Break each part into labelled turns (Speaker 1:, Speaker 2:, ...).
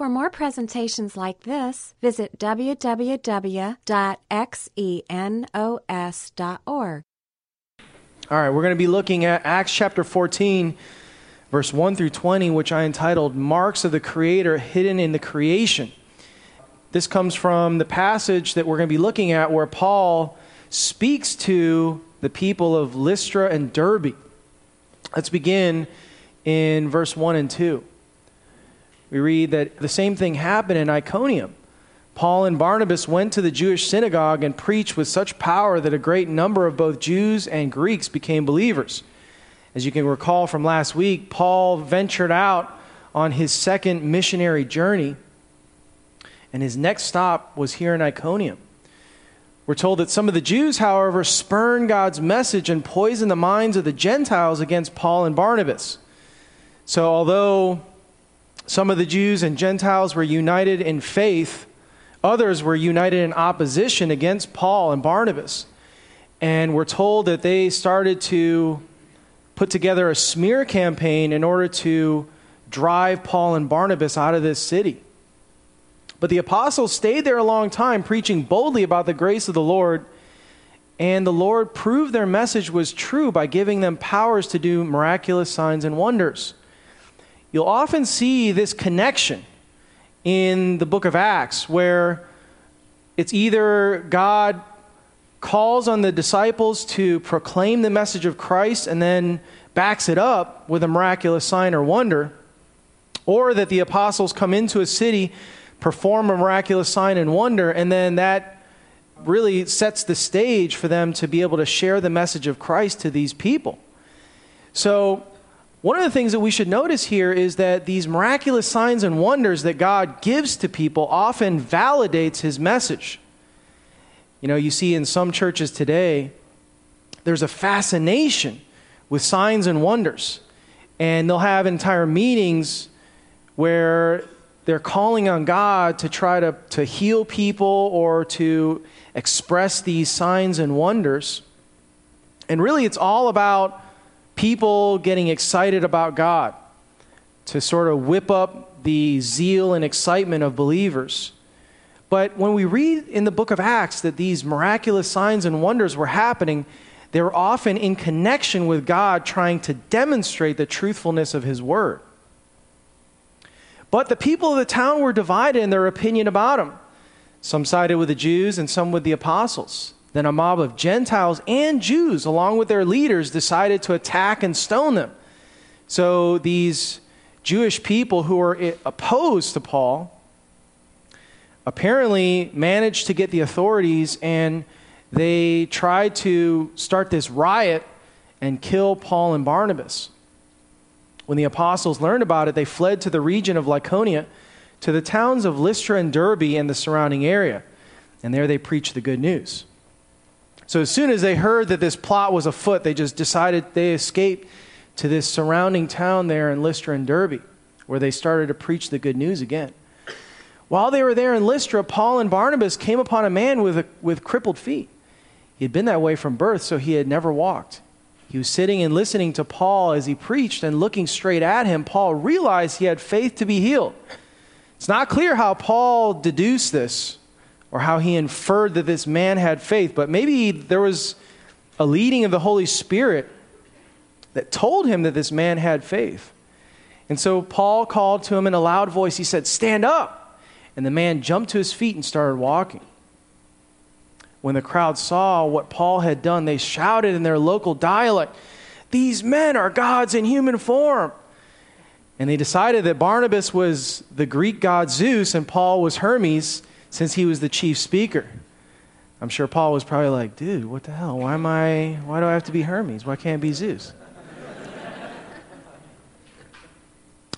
Speaker 1: For more presentations like this, visit www.xenos.org.
Speaker 2: All right, we're going to be looking at Acts chapter 14, verse 1 through 20, which I entitled Marks of the Creator Hidden in the Creation. This comes from the passage that we're going to be looking at where Paul speaks to the people of Lystra and Derbe. Let's begin in verse 1 and 2. We read that the same thing happened in Iconium. Paul and Barnabas went to the Jewish synagogue and preached with such power that a great number of both Jews and Greeks became believers. As you can recall from last week, Paul ventured out on his second missionary journey, and his next stop was here in Iconium. We're told that some of the Jews, however, spurned God's message and poisoned the minds of the Gentiles against Paul and Barnabas. So, although some of the Jews and Gentiles were united in faith, others were united in opposition against Paul and Barnabas. And we're told that they started to put together a smear campaign in order to drive Paul and Barnabas out of this city. But the apostles stayed there a long time, preaching boldly about the grace of the Lord. And the Lord proved their message was true by giving them powers to do miraculous signs and wonders. You'll often see this connection in the book of Acts where it's either God calls on the disciples to proclaim the message of Christ and then backs it up with a miraculous sign or wonder, or that the apostles come into a city perform a miraculous sign and wonder, and then that really sets the stage for them to be able to share the message of Christ to these people. So, one of the things that we should notice here is that these miraculous signs and wonders that God gives to people often validates his message. You know, you see in some churches today, there's a fascination with signs and wonders. And they'll have entire meetings where they're calling on God to try to, to heal people or to express these signs and wonders. And really, it's all about people getting excited about God, to sort of whip up the zeal and excitement of believers. But when we read in the book of Acts that these miraculous signs and wonders were happening, they were often in connection with God trying to demonstrate the truthfulness of His Word. But the people of the town were divided in their opinion about him. Some sided with the Jews and some with the apostles. Then a mob of Gentiles and Jews, along with their leaders, decided to attack and stone them. So these Jewish people who were opposed to Paul apparently managed to get the authorities and they tried to start this riot and kill Paul and Barnabas. When the apostles learned about it, they fled to the region of Lycaonia, to the towns of Lystra and Derbe and the surrounding area. And there they preached the good news. So as soon as they heard that this plot was afoot, they just decided they escaped to this surrounding town there in Lystra and Derbe, where they started to preach the good news again. While they were there in Lystra, Paul and Barnabas came upon a man with, a, with crippled feet. He had been that way from birth, so he had never walked. He was sitting and listening to Paul as he preached and looking straight at him. Paul realized he had faith to be healed. It's not clear how Paul deduced this or how he inferred that this man had faith, but maybe there was a leading of the Holy Spirit that told him that this man had faith. And so Paul called to him in a loud voice. He said, Stand up. And the man jumped to his feet and started walking. When the crowd saw what Paul had done, they shouted in their local dialect, These men are gods in human form. And they decided that Barnabas was the Greek god Zeus and Paul was Hermes since he was the chief speaker. I'm sure Paul was probably like, dude, what the hell? Why am I why do I have to be Hermes? Why can't I be Zeus?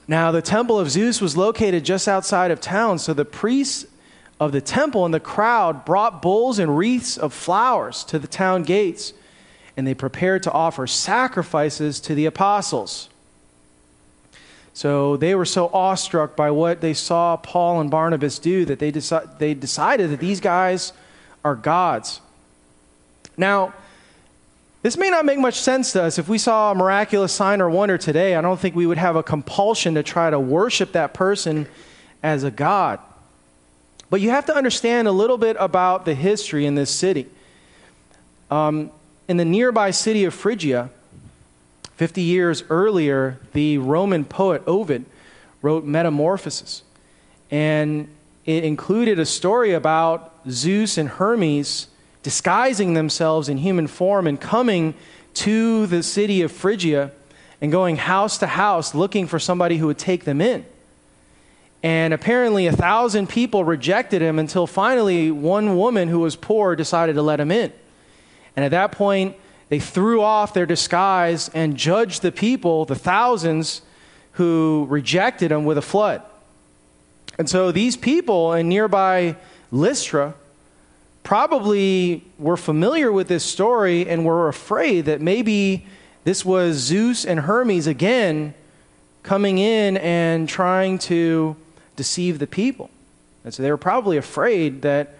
Speaker 2: now the temple of Zeus was located just outside of town, so the priests of the temple, and the crowd brought bulls and wreaths of flowers to the town gates, and they prepared to offer sacrifices to the apostles. So they were so awestruck by what they saw Paul and Barnabas do that they, deci- they decided that these guys are gods. Now, this may not make much sense to us. If we saw a miraculous sign or wonder today, I don't think we would have a compulsion to try to worship that person as a god. But you have to understand a little bit about the history in this city. Um, in the nearby city of Phrygia, 50 years earlier, the Roman poet Ovid wrote Metamorphoses. And it included a story about Zeus and Hermes disguising themselves in human form and coming to the city of Phrygia and going house to house looking for somebody who would take them in. And apparently, a thousand people rejected him until finally one woman who was poor decided to let him in. And at that point, they threw off their disguise and judged the people, the thousands who rejected him, with a flood. And so these people in nearby Lystra probably were familiar with this story and were afraid that maybe this was Zeus and Hermes again coming in and trying to deceive the people. And so they were probably afraid that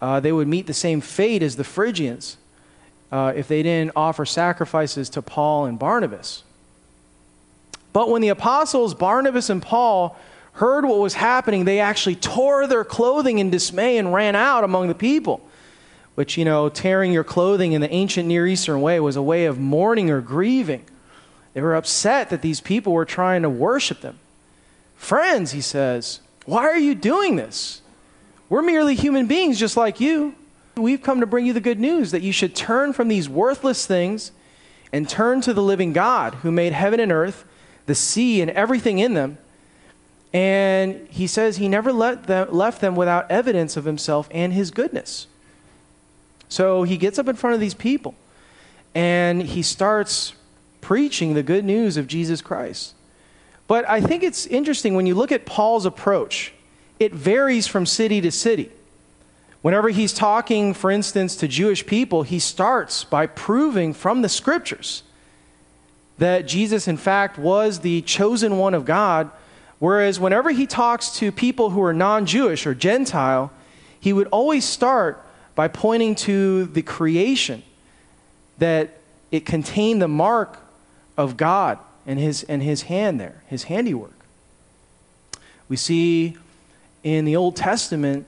Speaker 2: uh, they would meet the same fate as the Phrygians uh, if they didn't offer sacrifices to Paul and Barnabas. But when the apostles, Barnabas and Paul, heard what was happening, they actually tore their clothing in dismay and ran out among the people. Which, you know, tearing your clothing in the ancient Near Eastern way was a way of mourning or grieving. They were upset that these people were trying to worship them. Friends, he says, why are you doing this? We're merely human beings just like you. We've come to bring you the good news that you should turn from these worthless things and turn to the living God who made heaven and earth, the sea, and everything in them. And he says he never let them, left them without evidence of himself and his goodness. So he gets up in front of these people and he starts preaching the good news of Jesus Christ. But I think it's interesting when you look at Paul's approach, it varies from city to city. Whenever he's talking, for instance, to Jewish people, he starts by proving from the scriptures that Jesus, in fact, was the chosen one of God. Whereas whenever he talks to people who are non Jewish or Gentile, he would always start by pointing to the creation, that it contained the mark of God and his, and his hand there, his handiwork. We see in the Old Testament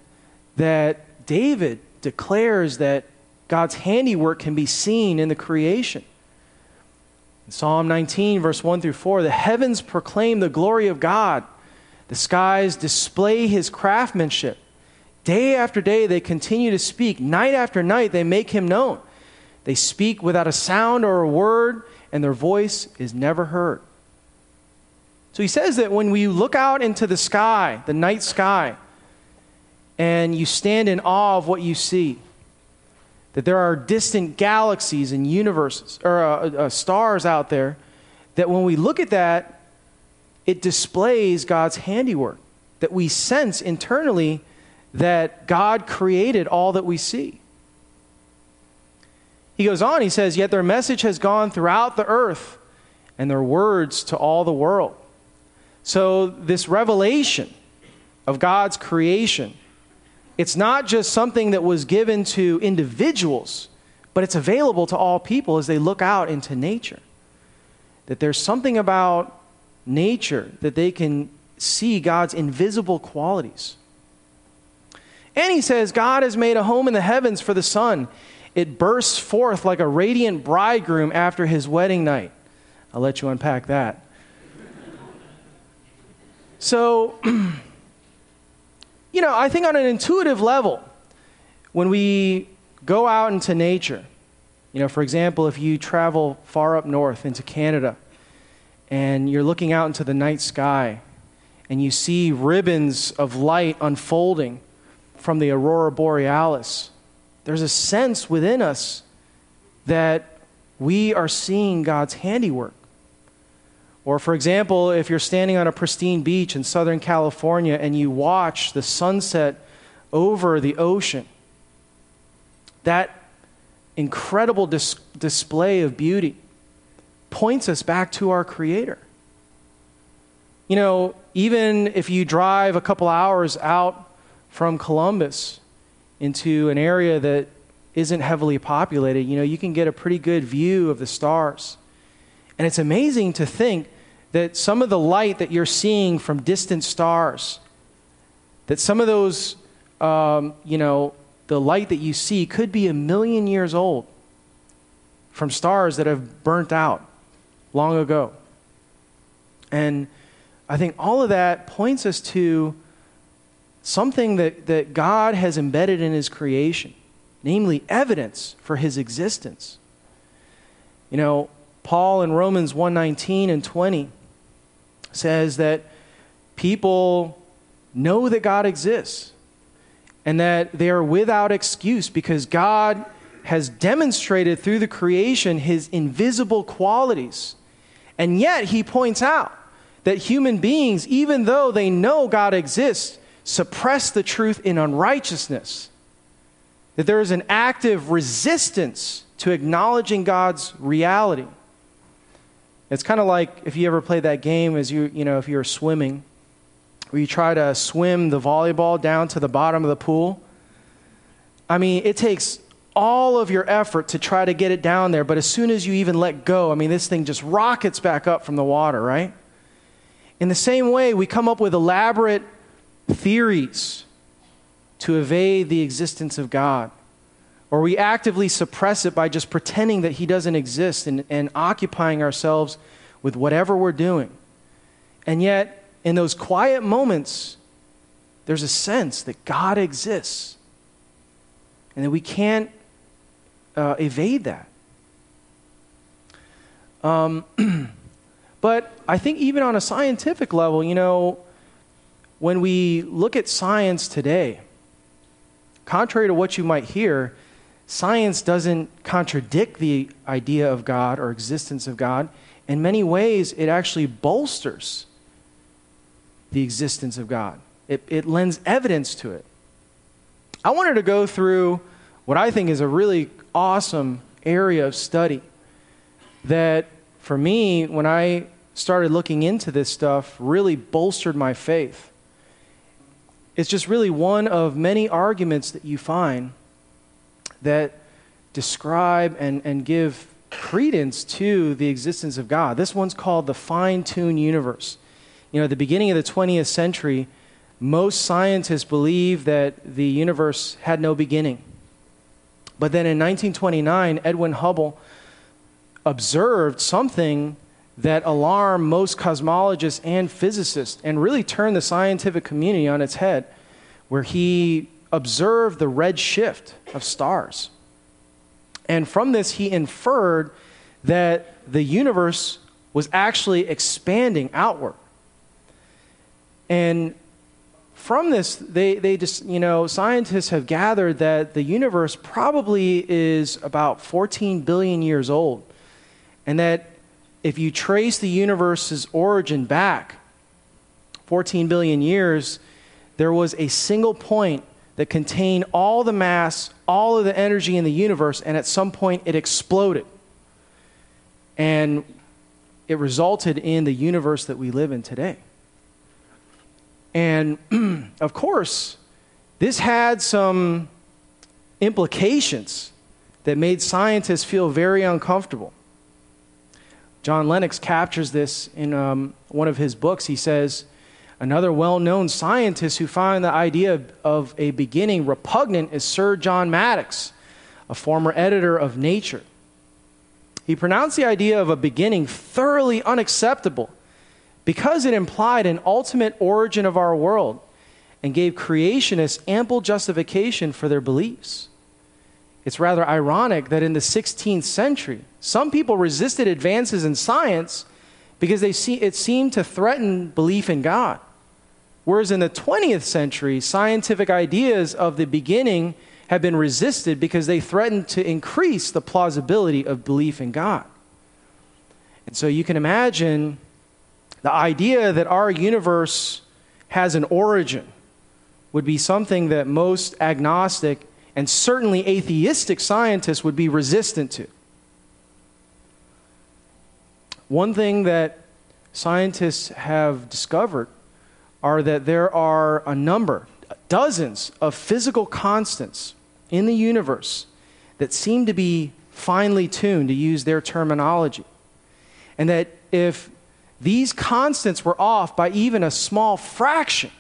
Speaker 2: that David declares that God's handiwork can be seen in the creation. In Psalm 19, verse 1 through 4, the heavens proclaim the glory of God, the skies display his craftsmanship. Day after day, they continue to speak. Night after night, they make him known. They speak without a sound or a word and their voice is never heard. So he says that when we look out into the sky, the night sky, and you stand in awe of what you see, that there are distant galaxies and universes, or uh, uh, stars out there, that when we look at that, it displays God's handiwork, that we sense internally that God created all that we see. He goes on, he says, Yet their message has gone throughout the earth, and their words to all the world. So, this revelation of God's creation, it's not just something that was given to individuals, but it's available to all people as they look out into nature. That there's something about nature that they can see God's invisible qualities. And he says, God has made a home in the heavens for the sun it bursts forth like a radiant bridegroom after his wedding night. I'll let you unpack that. So, you know, I think on an intuitive level, when we go out into nature, you know, for example, if you travel far up north into Canada and you're looking out into the night sky and you see ribbons of light unfolding from the aurora borealis, there's a sense within us that we are seeing God's handiwork. Or, for example, if you're standing on a pristine beach in Southern California and you watch the sunset over the ocean, that incredible dis- display of beauty points us back to our Creator. You know, even if you drive a couple hours out from Columbus into an area that isn't heavily populated, you know, you can get a pretty good view of the stars. And it's amazing to think that some of the light that you're seeing from distant stars that some of those, um, you know, the light that you see could be a million years old from stars that have burnt out long ago. And I think all of that points us to something that, that God has embedded in his creation, namely evidence for his existence. You know, Paul in Romans 119 and 20 says that people know that God exists and that they are without excuse because God has demonstrated through the creation his invisible qualities. And yet, he points out that human beings, even though they know God exists, suppress the truth in unrighteousness. That there is an active resistance to acknowledging God's reality. It's kind of like if you ever played that game as you, you know, if you're swimming, where you try to swim the volleyball down to the bottom of the pool. I mean, it takes all of your effort to try to get it down there, but as soon as you even let go, I mean, this thing just rockets back up from the water, right? In the same way, we come up with elaborate theories to evade the existence of God. Or we actively suppress it by just pretending that He doesn't exist and, and occupying ourselves with whatever we're doing. And yet, in those quiet moments, there's a sense that God exists and that we can't uh, evade that. Um, but I think even on a scientific level, you know, when we look at science today, contrary to what you might hear, science doesn't contradict the idea of God or existence of God. In many ways, it actually bolsters the existence of God, it, it lends evidence to it. I wanted to go through what I think is a really awesome area of study that, for me, when I started looking into this stuff, really bolstered my faith. It's just really one of many arguments that you find that describe and, and give credence to the existence of God. This one's called the fine tuned universe. You know, at the beginning of the 20th century, most scientists believed that the universe had no beginning. But then in 1929, Edwin Hubble observed something that alarmed most cosmologists and physicists and really turned the scientific community on its head, where he observed the red shift of stars. And from this, he inferred that the universe was actually expanding outward. And from this, they, they just, you know, scientists have gathered that the universe probably is about 14 billion years old. And that if you trace the universe's origin back 14 billion years, there was a single point that contained all the mass, all of the energy in the universe, and at some point it exploded. And it resulted in the universe that we live in today. And of course, this had some implications that made scientists feel very uncomfortable. John Lennox captures this in um, one of his books. He says, Another well known scientist who found the idea of a beginning repugnant is Sir John Maddox, a former editor of Nature. He pronounced the idea of a beginning thoroughly unacceptable because it implied an ultimate origin of our world and gave creationists ample justification for their beliefs. It's rather ironic that in the 16th century, some people resisted advances in science because they see, it seemed to threaten belief in God. Whereas in the 20th century, scientific ideas of the beginning have been resisted because they threatened to increase the plausibility of belief in God. And so you can imagine the idea that our universe has an origin would be something that most agnostic and certainly atheistic scientists would be resistant to. One thing that scientists have discovered are that there are a number, dozens of physical constants in the universe that seem to be finely tuned, to use their terminology. And that if these constants were off by even a small fraction,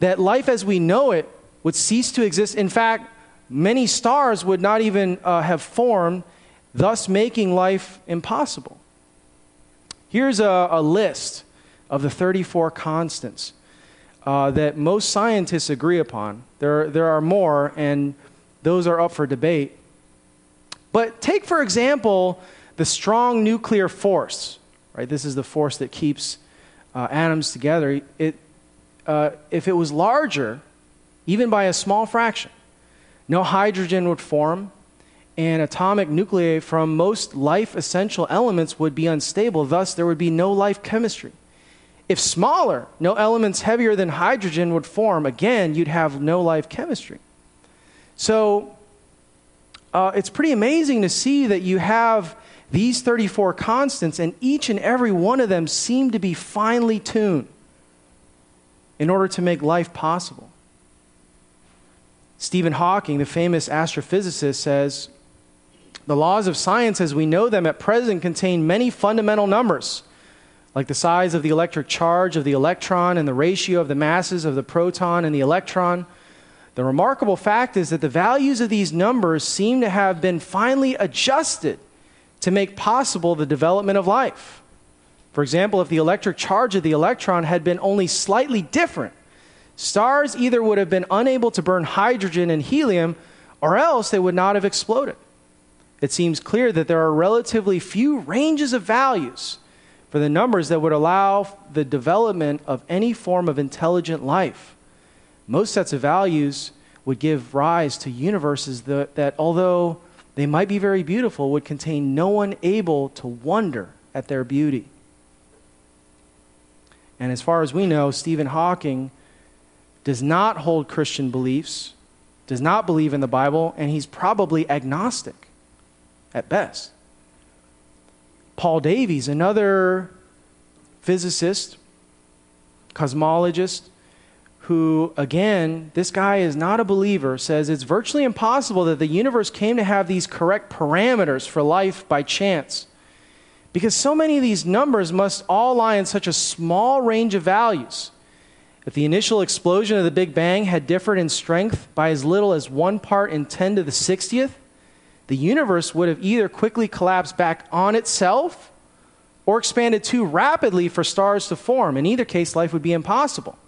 Speaker 2: that life as we know it would cease to exist. In fact, many stars would not even uh, have formed, thus making life impossible. Here's a, a list of the 34 constants uh, that most scientists agree upon. There, there are more, and those are up for debate. But take, for example, the strong nuclear force. Right, this is the force that keeps uh, atoms together. It, uh, if it was larger, even by a small fraction, no hydrogen would form, and atomic nuclei from most life essential elements would be unstable. Thus, there would be no life chemistry. If smaller, no elements heavier than hydrogen would form. Again, you'd have no life chemistry. So, uh, it's pretty amazing to see that you have these 34 constants, and each and every one of them seem to be finely tuned in order to make life possible. Stephen Hawking, the famous astrophysicist, says the laws of science as we know them at present contain many fundamental numbers, like the size of the electric charge of the electron and the ratio of the masses of the proton and the electron. The remarkable fact is that the values of these numbers seem to have been finely adjusted to make possible the development of life. For example, if the electric charge of the electron had been only slightly different, stars either would have been unable to burn hydrogen and helium or else they would not have exploded. It seems clear that there are relatively few ranges of values for the numbers that would allow the development of any form of intelligent life. Most sets of values would give rise to universes that, that although they might be very beautiful, would contain no one able to wonder at their beauty. And as far as we know, Stephen Hawking does not hold Christian beliefs, does not believe in the Bible, and he's probably agnostic at best. Paul Davies, another physicist, cosmologist, who, again, this guy is not a believer, says it's virtually impossible that the universe came to have these correct parameters for life by chance. Because so many of these numbers must all lie in such a small range of values. If the initial explosion of the Big Bang had differed in strength by as little as one part in 10 to the 60th, the universe would have either quickly collapsed back on itself or expanded too rapidly for stars to form. In either case, life would be impossible.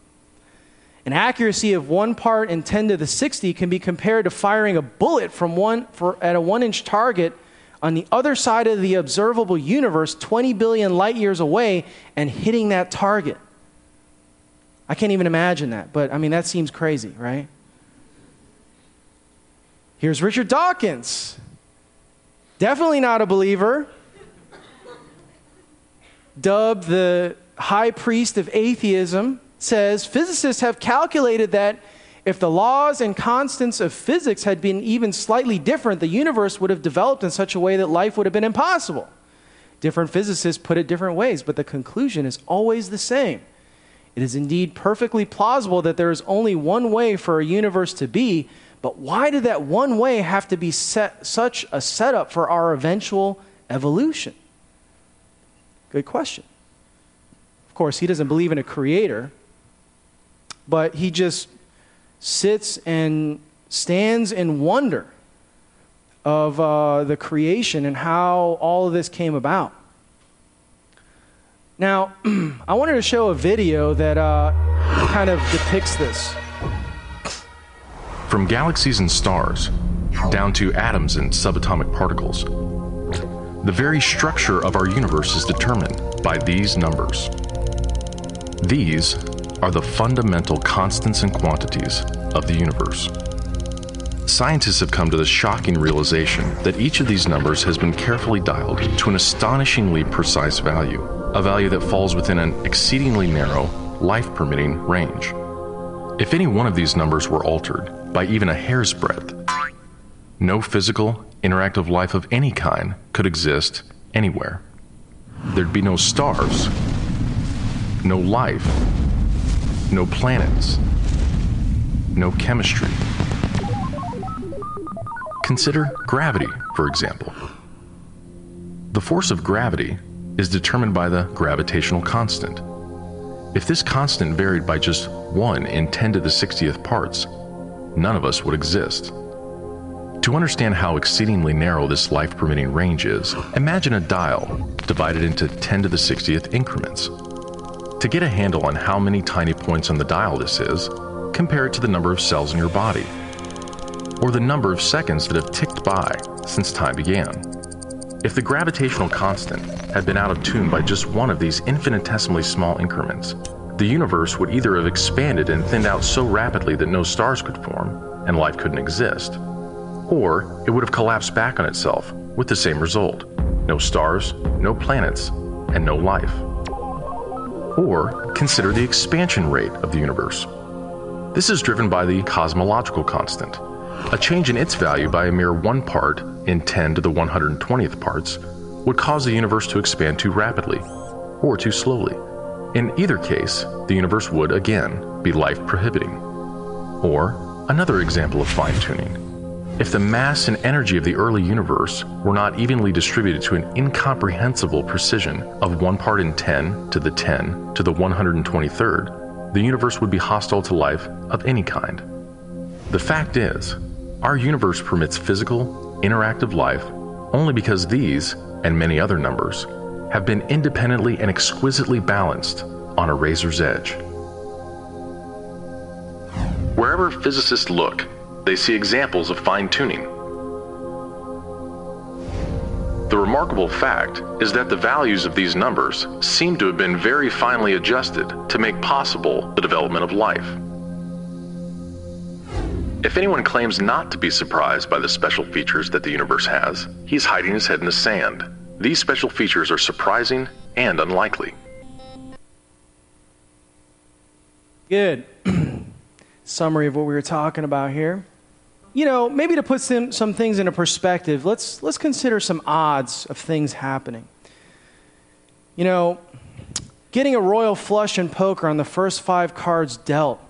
Speaker 2: An accuracy of one part in 10 to the 60 can be compared to firing a bullet from one, for, at a one inch target on the other side of the observable universe, 20 billion light years away, and hitting that target. I can't even imagine that, but I mean, that seems crazy, right? Here's Richard Dawkins. Definitely not a believer. Dubbed the high priest of atheism, says physicists have calculated that if the laws and constants of physics had been even slightly different, the universe would have developed in such a way that life would have been impossible. Different physicists put it different ways, but the conclusion is always the same. It is indeed perfectly plausible that there is only one way for a universe to be, but why did that one way have to be set, such a setup for our eventual evolution? Good question. Of course, he doesn't believe in a creator, but he just sits and stands in wonder of uh, the creation and how all of this came about. Now, I wanted to show a video that uh, kind of depicts this.
Speaker 3: From galaxies and stars, down to atoms and subatomic particles, the very structure of our universe is determined by these numbers. These are the fundamental constants and quantities of the universe. Scientists have come to the shocking realization that each of these numbers has been carefully dialed to an astonishingly precise value, a value that falls within an exceedingly narrow, life permitting range. If any one of these numbers were altered by even a hair's breadth, no physical, interactive life of any kind could exist anywhere. There'd be no stars, no life, no planets, no chemistry. Consider gravity, for example. The force of gravity is determined by the gravitational constant. If this constant varied by just 1 in 10 to the 60th parts, none of us would exist. To understand how exceedingly narrow this life permitting range is, imagine a dial divided into 10 to the 60th increments. To get a handle on how many tiny points on the dial this is, compare it to the number of cells in your body, or the number of seconds that have ticked by since time began. If the gravitational constant had been out of tune by just one of these infinitesimally small increments, the universe would either have expanded and thinned out so rapidly that no stars could form and life couldn't exist or it would have collapsed back on itself with the same result no stars, no planets, and no life. Or consider the expansion rate of the universe. This is driven by the cosmological constant. A change in its value by a mere one part in 10 to the 120th parts would cause the universe to expand too rapidly or too slowly. In either case, the universe would, again, be life prohibiting. Or another example of fine tuning if the mass and energy of the early universe were not evenly distributed to an incomprehensible precision of 1 part in 10 to the 10 to the 123rd, the universe would be hostile to life of any kind. The fact is, our universe permits physical, interactive life only because these, and many other numbers, have been independently and exquisitely balanced on a razor's edge. Wherever physicists look, they see examples of fine tuning. The remarkable fact is that the values of these numbers seem to have been very finely adjusted to make possible the development of life. If anyone claims not to be surprised by the special features that the universe has, he's hiding his head in the sand. These special features are surprising and unlikely.
Speaker 2: Good. Summary of what we were talking about here you know, maybe to put some, some things into perspective, let's, let's consider some odds of things happening. You know, getting a royal flush in poker on the first five cards dealt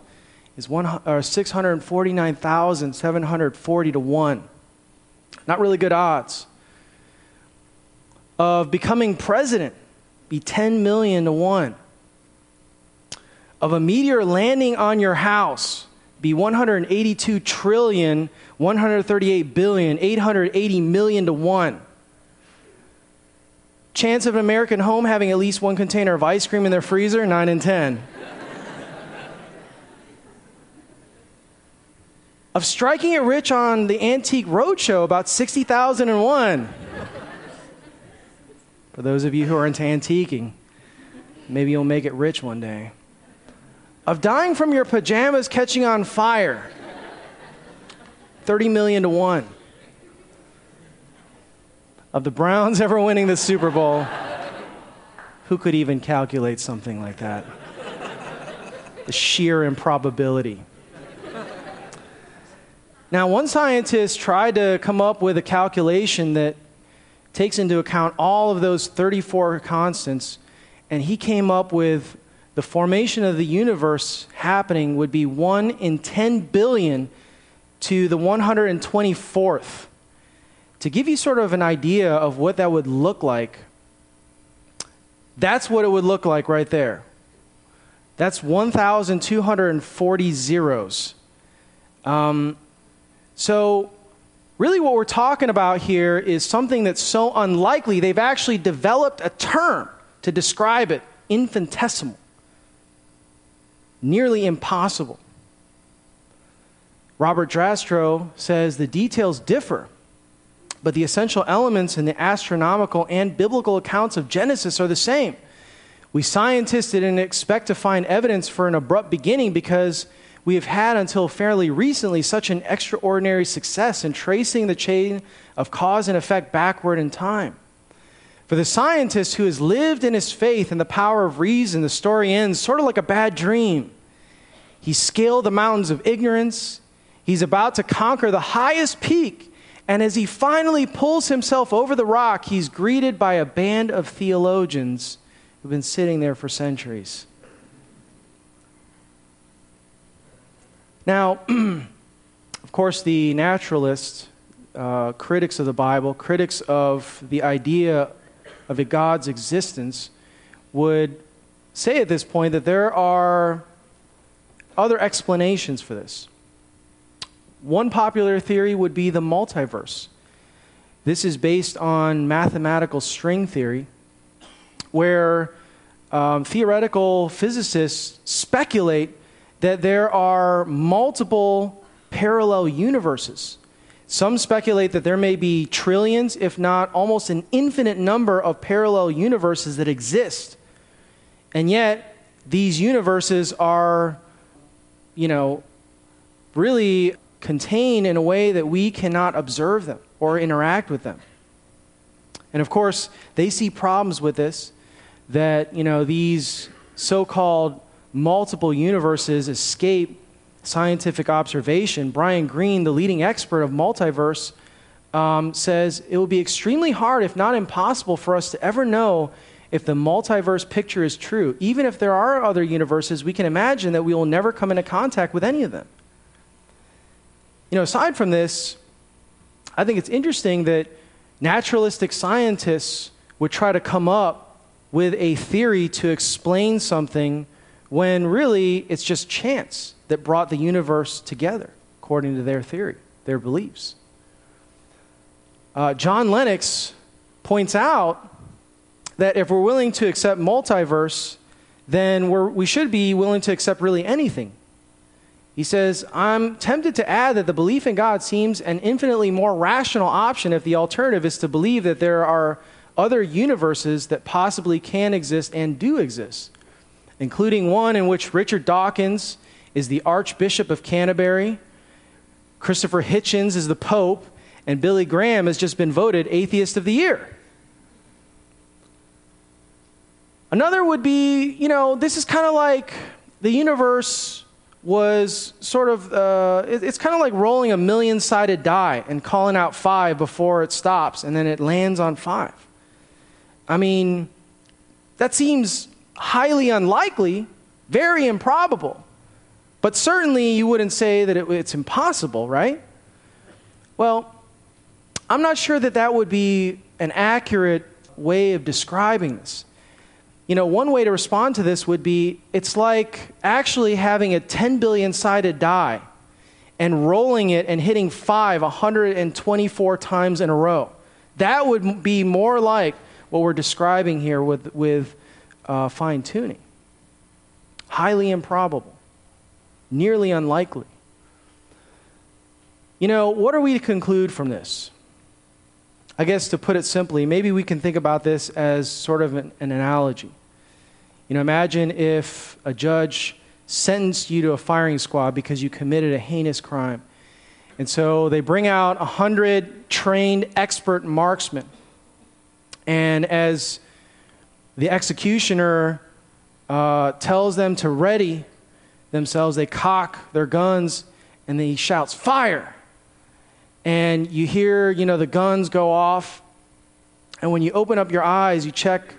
Speaker 2: is one, or uh, 649,740 to 1. Not really good odds. Of becoming president, be 10 million to 1. Of a meteor landing on your house, be 182 trillion, 138 billion, 880 million to 1. Chance of an American home having at least one container of ice cream in their freezer, 9 in 10. of striking it rich on the Antique Roadshow, about 60,001. For those of you who are into antiquing, maybe you'll make it rich one day. Of dying from your pajamas catching on fire. 30 million to 1 of the browns ever winning the super bowl who could even calculate something like that? The sheer improbability. Now one scientist tried to come up with a calculation that takes into account all of those 34 constants and he came up with the formation of the universe happening would be 1 in 10 billion to the 124th. To give you sort of an idea of what that would look like, that's what it would look like right there. That's 1,240 zeros. Um, so, really, what we're talking about here is something that's so unlikely, they've actually developed a term to describe it infinitesimal nearly impossible. Robert Jastrow says the details differ, but the essential elements in the astronomical and biblical accounts of Genesis are the same. We scientists didn't expect to find evidence for an abrupt beginning because we have had until fairly recently such an extraordinary success in tracing the chain of cause and effect backward in time. For the scientist who has lived in his faith and the power of reason, the story ends sort of like a bad dream. He scaled the mountains of ignorance. He's about to conquer the highest peak. And as he finally pulls himself over the rock, he's greeted by a band of theologians who've been sitting there for centuries. Now, of course, the naturalists, uh, critics of the Bible, critics of the idea of a God's existence, would say at this point that there are other explanations for this. One popular theory would be the multiverse. This is based on mathematical string theory, where um, theoretical physicists speculate that there are multiple parallel universes. Some speculate that there may be trillions, if not almost an infinite number of parallel universes that exist. And yet, these universes are, you know, really contained in a way that we cannot observe them or interact with them. And of course, they see problems with this that, you know, these so called multiple universes escape scientific observation. Brian Greene, the leading expert of multiverse, um, says it will be extremely hard, if not impossible, for us to ever know if the multiverse picture is true. Even if there are other universes, we can imagine that we will never come into contact with any of them. You know, aside from this, I think it's interesting that naturalistic scientists would try to come up with a theory to explain something when really it's just chance that brought the universe together, according to their theory, their beliefs. Uh, John Lennox points out that if we're willing to accept multiverse, then we should be willing to accept really anything he says, I'm tempted to add that the belief in God seems an infinitely more rational option if the alternative is to believe that there are other universes that possibly can exist and do exist, including one in which Richard Dawkins is the Archbishop of Canterbury, Christopher Hitchens is the Pope, and Billy Graham has just been voted Atheist of the Year. Another would be, you know, this is kind of like the universe was sort of, uh, it, it's kind of like rolling a million sided die and calling out five before it stops and then it lands on five. I mean, that seems highly unlikely, very improbable. But certainly you wouldn't say that it, it's impossible, right? Well, I'm not sure that that would be an accurate way of describing this. You know, one way to respond to this would be it's like actually having a 10 billion sided die and rolling it and hitting five 124 times in a row. That would be more like what we're describing here with, with uh, fine tuning. Highly improbable, nearly unlikely. You know, what are we to conclude from this? I guess to put it simply, maybe we can think about this as sort of an, an analogy. You know, imagine if a judge sentenced you to a firing squad because you committed a heinous crime. And so they bring out a hundred trained expert marksmen. And as the executioner uh, tells them to ready themselves, they cock their guns and he shouts, Fire! and you hear, you know, the guns go off. And when you open up your eyes, you check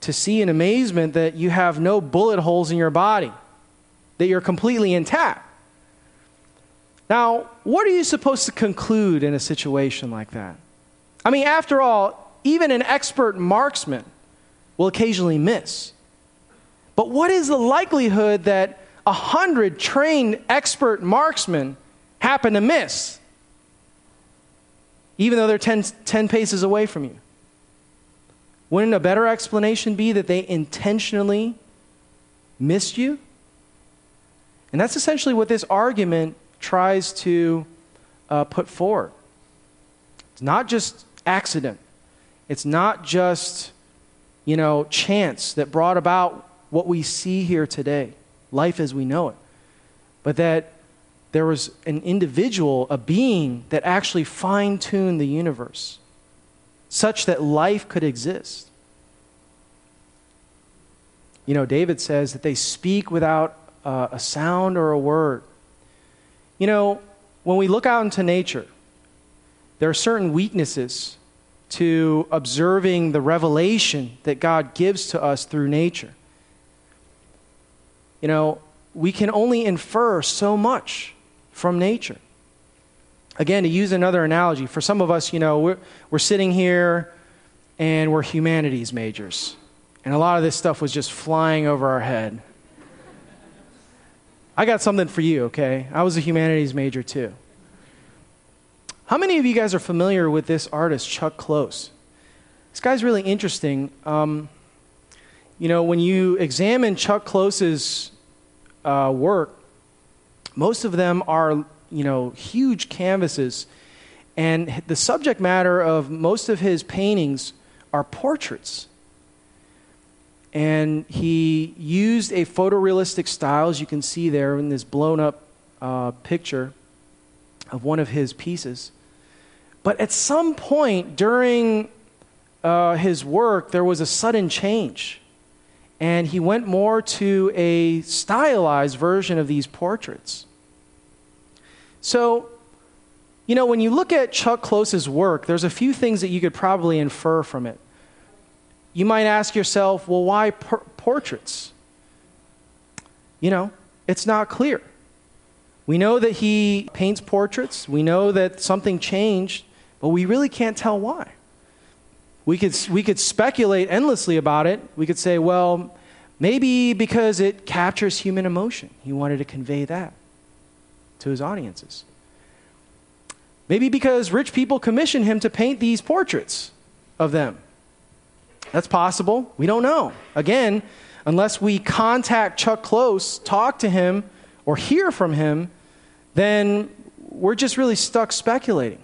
Speaker 2: to see in amazement that you have no bullet holes in your body, that you're completely intact. Now, what are you supposed to conclude in a situation like that? I mean, after all, even an expert marksman will occasionally miss. But what is the likelihood that a hundred trained expert marksmen happen to miss? even though they're 10, 10 paces away from you? Wouldn't a better explanation be that they intentionally missed you? And that's essentially what this argument tries to uh, put forward. It's not just accident, it's not just, you know, chance that brought about what we see here today, life as we know it, but that there was an individual, a being that actually fine tuned the universe such that life could exist. You know, David says that they speak without uh, a sound or a word. You know, when we look out into nature, there are certain weaknesses to observing the revelation that God gives to us through nature. You know, we can only infer so much from nature. Again, to use another analogy, for some of us, you know, we're, we're sitting here and we're humanities majors. And a lot of this stuff was just flying over our head. I got something for you, okay? I was a humanities major too. How many of you guys are familiar with this artist, Chuck Close? This guy's really interesting. Um, you know, when you examine Chuck Close's uh, work, most of them are, you know, huge canvases. And the subject matter of most of his paintings are portraits. And he used a photorealistic style, as you can see there in this blown up uh, picture of one of his pieces. But at some point during uh, his work, there was a sudden change. And he went more to a stylized version of these portraits. So, you know, when you look at Chuck Close's work, there's a few things that you could probably infer from it. You might ask yourself, well, why por- portraits? You know, it's not clear. We know that he paints portraits, we know that something changed, but we really can't tell why. We could, we could speculate endlessly about it. We could say, well, maybe because it captures human emotion. He wanted to convey that to his audiences. Maybe because rich people commissioned him to paint these portraits of them. That's possible. We don't know. Again, unless we contact Chuck Close, talk to him, or hear from him, then we're just really stuck speculating.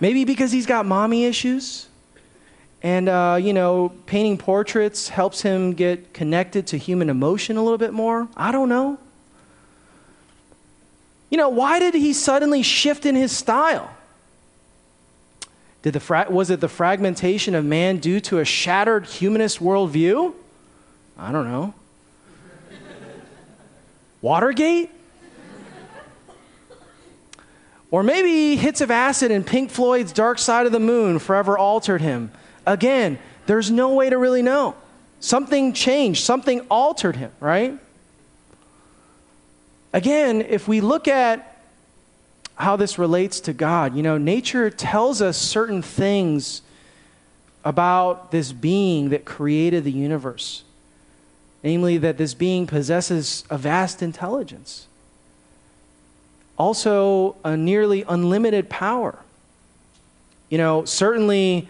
Speaker 2: Maybe because he's got mommy issues. And, uh, you know, painting portraits helps him get connected to human emotion a little bit more. I don't know. You know, why did he suddenly shift in his style? Did the fra- was it the fragmentation of man due to a shattered humanist worldview? I don't know. Watergate? Or maybe hits of acid in Pink Floyd's Dark Side of the Moon forever altered him. Again, there's no way to really know. Something changed, something altered him, right? Again, if we look at how this relates to God, you know, nature tells us certain things about this being that created the universe. Namely, that this being possesses a vast intelligence also a nearly unlimited power. You know, certainly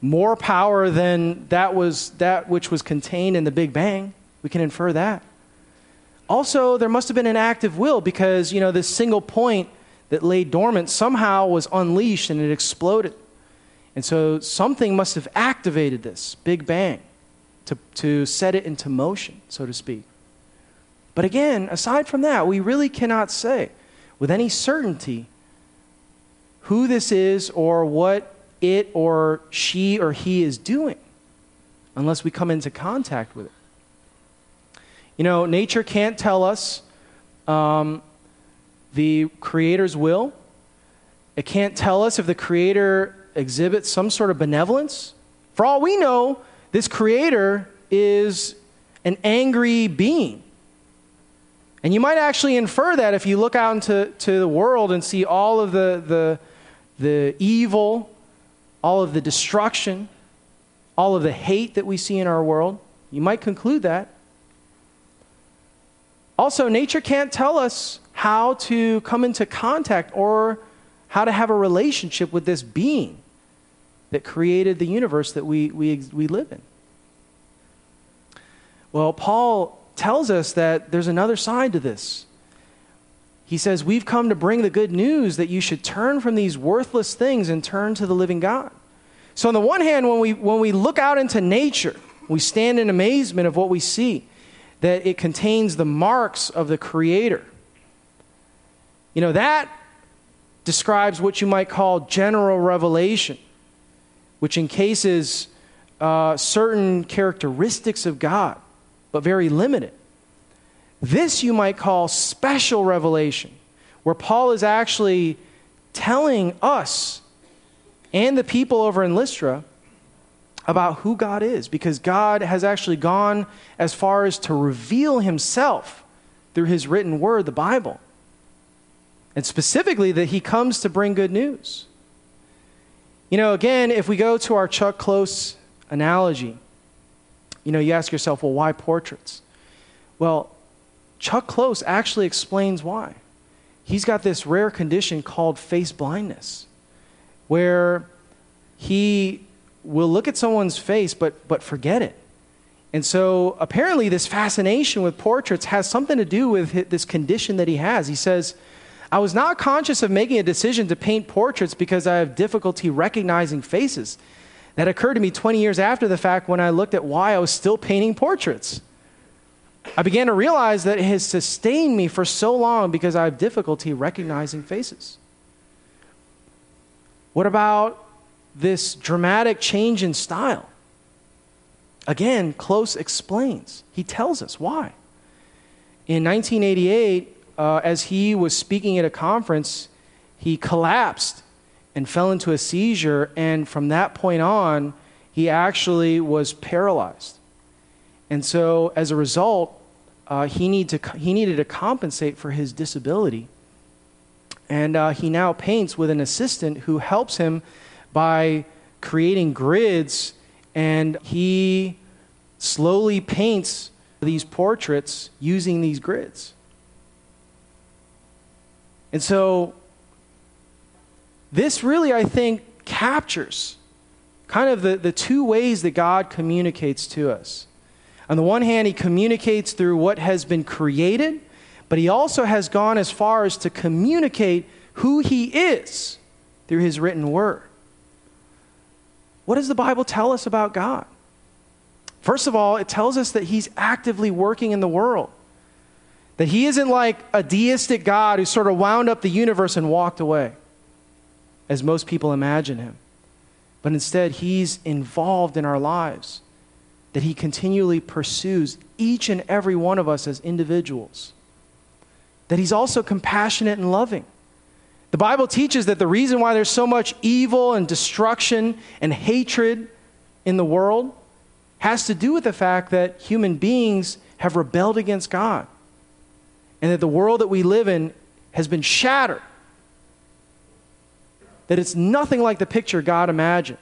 Speaker 2: more power than that was that which was contained in the Big Bang. We can infer that. Also, there must have been an active will because, you know, this single point that lay dormant somehow was unleashed and it exploded. And so something must have activated this Big Bang to, to set it into motion, so to speak. But again, aside from that, we really cannot say with any certainty who this is or what it or she or he is doing unless we come into contact with it. You know, nature can't tell us um, the Creator's will. It can't tell us if the Creator exhibits some sort of benevolence. For all we know, this Creator is an angry being. And you might actually infer that if you look out into to the world and see all of the, the, the evil, all of the destruction, all of the hate that we see in our world. You might conclude that. Also, nature can't tell us how to come into contact or how to have a relationship with this being that created the universe that we, we, we live in. Well, Paul tells us that there's another side to this. He says, We've come to bring the good news that you should turn from these worthless things and turn to the living God. So, on the one hand, when we, when we look out into nature, we stand in amazement of what we see, that it contains the marks of the Creator. You know, that describes what you might call general revelation, which encases uh, certain characteristics of God but very limited. This you might call special revelation, where Paul is actually telling us and the people over in Lystra about who God is, because God has actually gone as far as to reveal himself through his written word, the Bible. And specifically, that he comes to bring good news. You know, again, if we go to our Chuck Close analogy, You know, you ask yourself, well, why portraits? Well, Chuck Close actually explains why. He's got this rare condition called face blindness, where he will look at someone's face but, but forget it. And so apparently, this fascination with portraits has something to do with this condition that he has. He says, I was not conscious of making a decision to paint portraits because I have difficulty recognizing faces. That occurred to me 20 years after the fact when I looked at why I was still painting portraits. I began to realize that it has sustained me for so long because I have difficulty recognizing faces. What about this dramatic change in style? Again, Close explains. He tells us why. In 1988, uh, as he was speaking at a conference, he collapsed and fell into a seizure, and from that point on, he actually was paralyzed. And so, as a result, uh, he, need to, he needed to compensate for his disability. And uh, he now paints with an assistant who helps him by creating grids, and he slowly paints these portraits using these grids. And so, this really, I think, captures kind of the, the two ways that God communicates to us. On the one hand, he communicates through what has been created, but he also has gone as far as to communicate who he is through his written word. What does the Bible tell us about God? First of all, it tells us that he's actively working in the world. That he isn't like a deistic God who sort of wound up the universe and walked away, as most people imagine him. But instead, he's involved in our lives that He continually pursues each and every one of us as individuals. That He's also compassionate and loving. The Bible teaches that the reason why there's so much evil and destruction and hatred in the world has to do with the fact that human beings have rebelled against God. And that the world that we live in has been shattered. That it's nothing like the picture God imagined.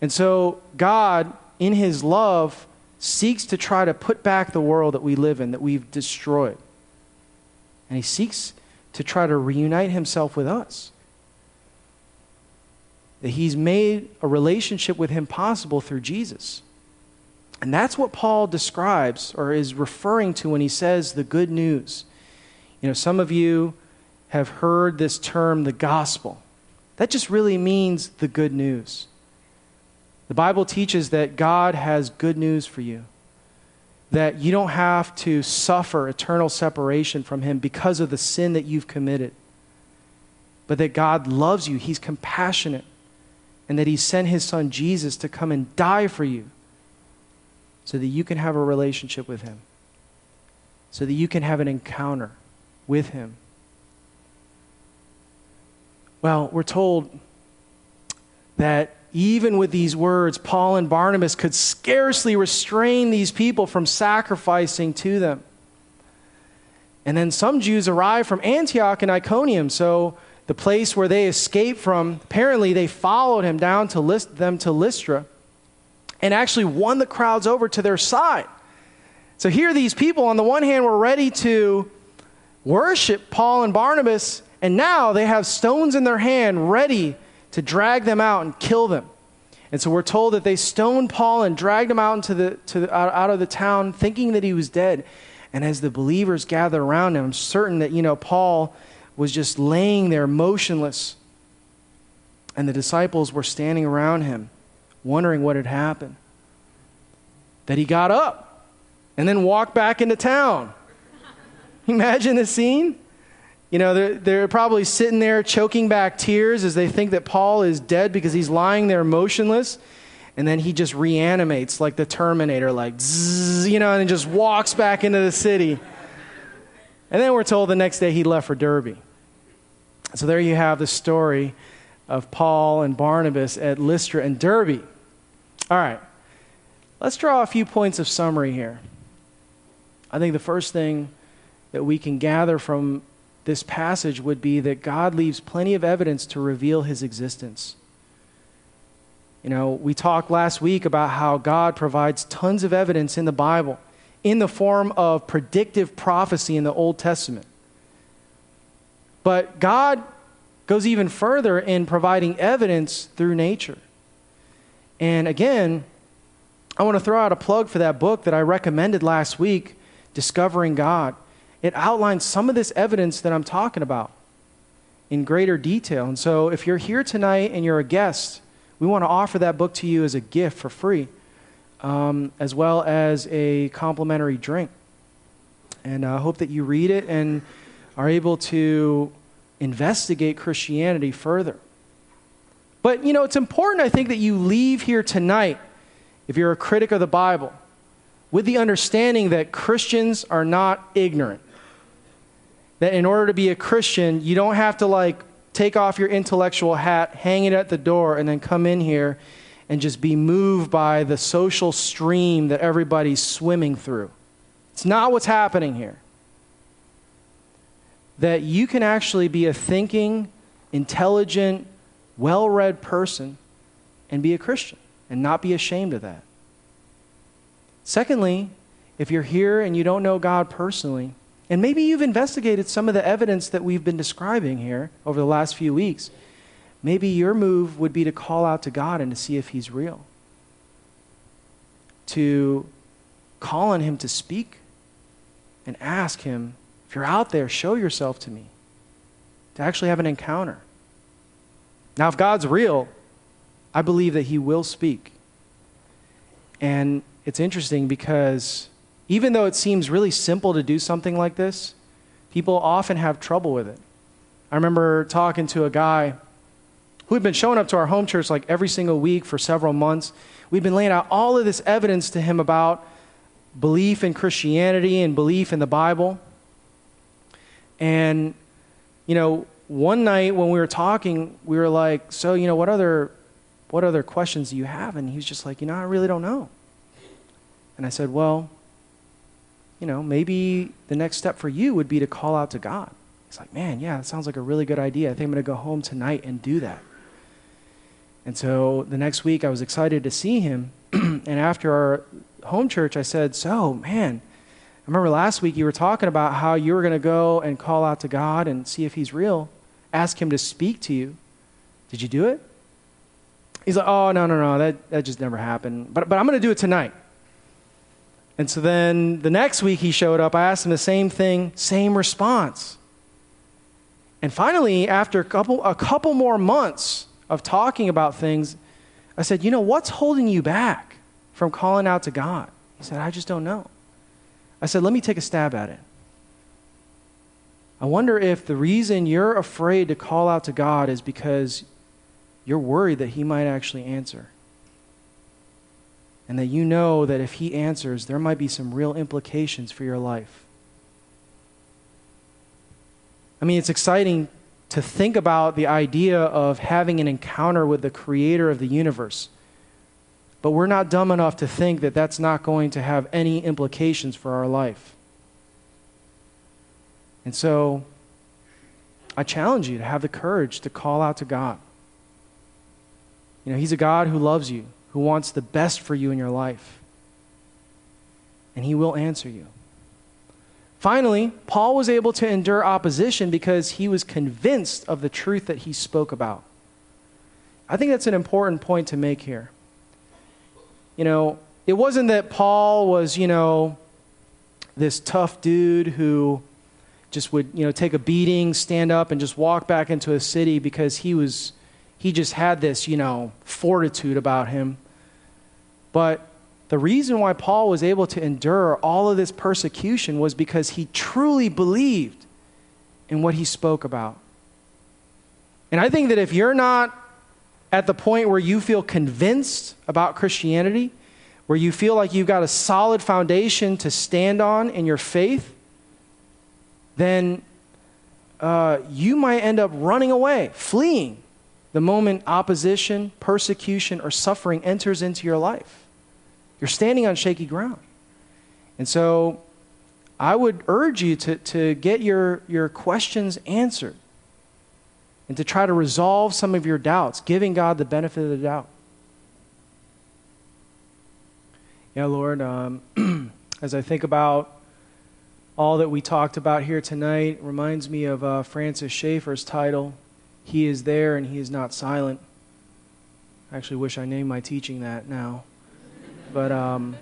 Speaker 2: And so God in his love, seeks to try to put back the world that we live in, that we've destroyed. And he seeks to try to reunite himself with us. That he's made a relationship with him possible through Jesus. And that's what Paul describes or is referring to when he says the good news. You know, some of you have heard this term, the gospel. That just really means the good news. The Bible teaches that God has good news for you, that you don't have to suffer eternal separation from Him because of the sin that you've committed, but that God loves you, He's compassionate, and that He sent His Son Jesus to come and die for you so that you can have a relationship with Him, so that you can have an encounter with Him. Well, we're told that even with these words, Paul and Barnabas could scarcely restrain these people from sacrificing to them. And then some Jews arrived from Antioch and Iconium, so the place where they escaped from, apparently they followed him down to list them to Lystra and actually won the crowds over to their side. So here these people on the one hand were ready to worship Paul and Barnabas, and now they have stones in their hand ready to drag them out and kill them. And so we're told that they stoned Paul and dragged him out, into the, to the, out, of the town, thinking that he was dead. And as the believers gathered around him, I'm certain that, you know, Paul was just laying there motionless. And the disciples were standing around him, wondering what had happened. That he got up and then walked back into town. Imagine the scene. You know, they're, they're probably sitting there choking back tears as they think that Paul is dead because he's lying there motionless. And then he just reanimates like the Terminator, like, zzz, you know, and just walks back into the city. And then we're told the next day he left for Derbe. So there you have the story of Paul and Barnabas at Lystra and Derbe. All right, let's draw a few points of summary here. I think the first thing that we can gather from this passage would be that God leaves plenty of evidence to reveal his existence. You know, we talked last week about how God provides tons of evidence in the Bible in the form of predictive prophecy in the Old Testament. But God goes even further in providing evidence through nature. And again, I want to throw out a plug for that book that I recommended last week, Discovering God. It outlines some of this evidence that I'm talking about in greater detail. And so if you're here tonight and you're a guest, we want to offer that book to you as a gift for free, um, as well as a complimentary drink. And I hope that you read it and are able to investigate Christianity further. But, you know, it's important, I think, that you leave here tonight, if you're a critic of the Bible, with the understanding that Christians are not ignorant. That in order to be a Christian, you don't have to, like, take off your intellectual hat, hang it at the door, and then come in here and just be moved by the social stream that everybody's swimming through. It's not what's happening here. That you can actually be a thinking, intelligent, well read person and be a Christian and not be ashamed of that. Secondly, if you're here and you don't know God personally, and maybe you've investigated some of the evidence that we've been describing here over the last few weeks. Maybe your move would be to call out to God and to see if He's real. To call on Him to speak and ask Him, if you're out there, show yourself to me. To actually have an encounter. Now, if God's real, I believe that He will speak. And it's interesting because even though it seems really simple to do something like this, people often have trouble with it. I remember talking to a guy who had been showing up to our home church like every single week for several months. We'd been laying out all of this evidence to him about belief in Christianity and belief in the Bible. And, you know, one night when we were talking, we were like, So, you know, what other, what other questions do you have? And he was just like, You know, I really don't know. And I said, Well, you know, maybe the next step for you would be to call out to God. He's like, man, yeah, that sounds like a really good idea. I think I'm going to go home tonight and do that. And so the next week, I was excited to see him. and after our home church, I said, so, man, I remember last week you were talking about how you were going to go and call out to God and see if he's real, ask him to speak to you. Did you do it? He's like, oh, no, no, no, that, that just never happened. But, but I'm going to do it tonight. And so then the next week he showed up. I asked him the same thing, same response. And finally, after a couple, a couple more months of talking about things, I said, You know, what's holding you back from calling out to God? He said, I just don't know. I said, Let me take a stab at it. I wonder if the reason you're afraid to call out to God is because you're worried that He might actually answer and that you know that if He answers, there might be some real implications for your life. I mean, it's exciting to think about the idea of having an encounter with the Creator of the universe. But we're not dumb enough to think that that's not going to have any implications for our life. And so, I challenge you to have the courage to call out to God. You know, He's a God who loves you who wants the best for you in your life. And he will answer you. Finally, Paul was able to endure opposition because he was convinced of the truth that he spoke about. I think that's an important point to make here. You know, it wasn't that Paul was, you know, this tough dude who just would, you know, take a beating, stand up, and just walk back into a city because he was, he just had this, you know, fortitude about him. But the reason why Paul was able to endure all of this persecution was because he truly believed in what he spoke about. And I think that if you're not at the point where you feel convinced about Christianity, where you feel like you've got a solid foundation to stand on in your faith, then uh, you might end up running away, fleeing the moment opposition, persecution, or suffering enters into your life. You're standing on shaky ground. And so I would urge you to, to get your, your questions answered and to try to resolve some of your doubts, giving God the benefit of the doubt. Yeah, Lord, um, as I think about all that we talked about here tonight, reminds me of uh, Francis Schaeffer's title, He is There and He is Not Silent. I actually wish I named my teaching that now. But, um,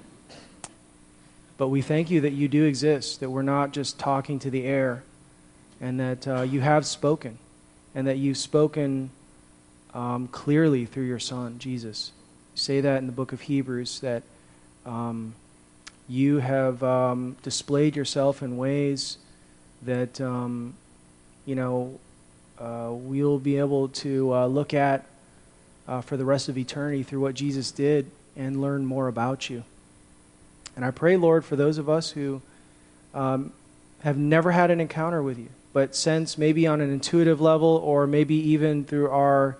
Speaker 2: but we thank you that you do exist, that we're not just talking to the air, and that uh, you have spoken, and that you've spoken um, clearly through your Son, Jesus. You say that in the book of Hebrews, that um, you have um, displayed yourself in ways that, um, you know, uh, we'll be able to uh, look at uh, for the rest of eternity through what Jesus did and learn more about you. And I pray, Lord, for those of us who um, have never had an encounter with you, but sense maybe on an intuitive level or maybe even through our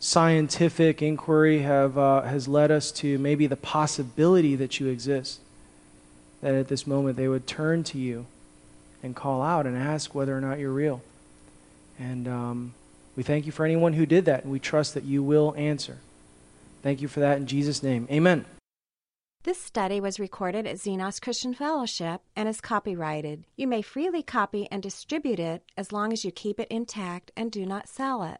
Speaker 2: scientific inquiry have, uh, has led us to maybe the possibility that you exist, that at this moment they would turn to you and call out and ask whether or not you're real. And um, we thank you for anyone who did that, and we trust that you will answer. Thank you for that in Jesus' name. Amen.
Speaker 1: This study was recorded at Xenos Christian Fellowship and is copyrighted. You may freely copy and distribute it as long as you keep it intact and do not sell it.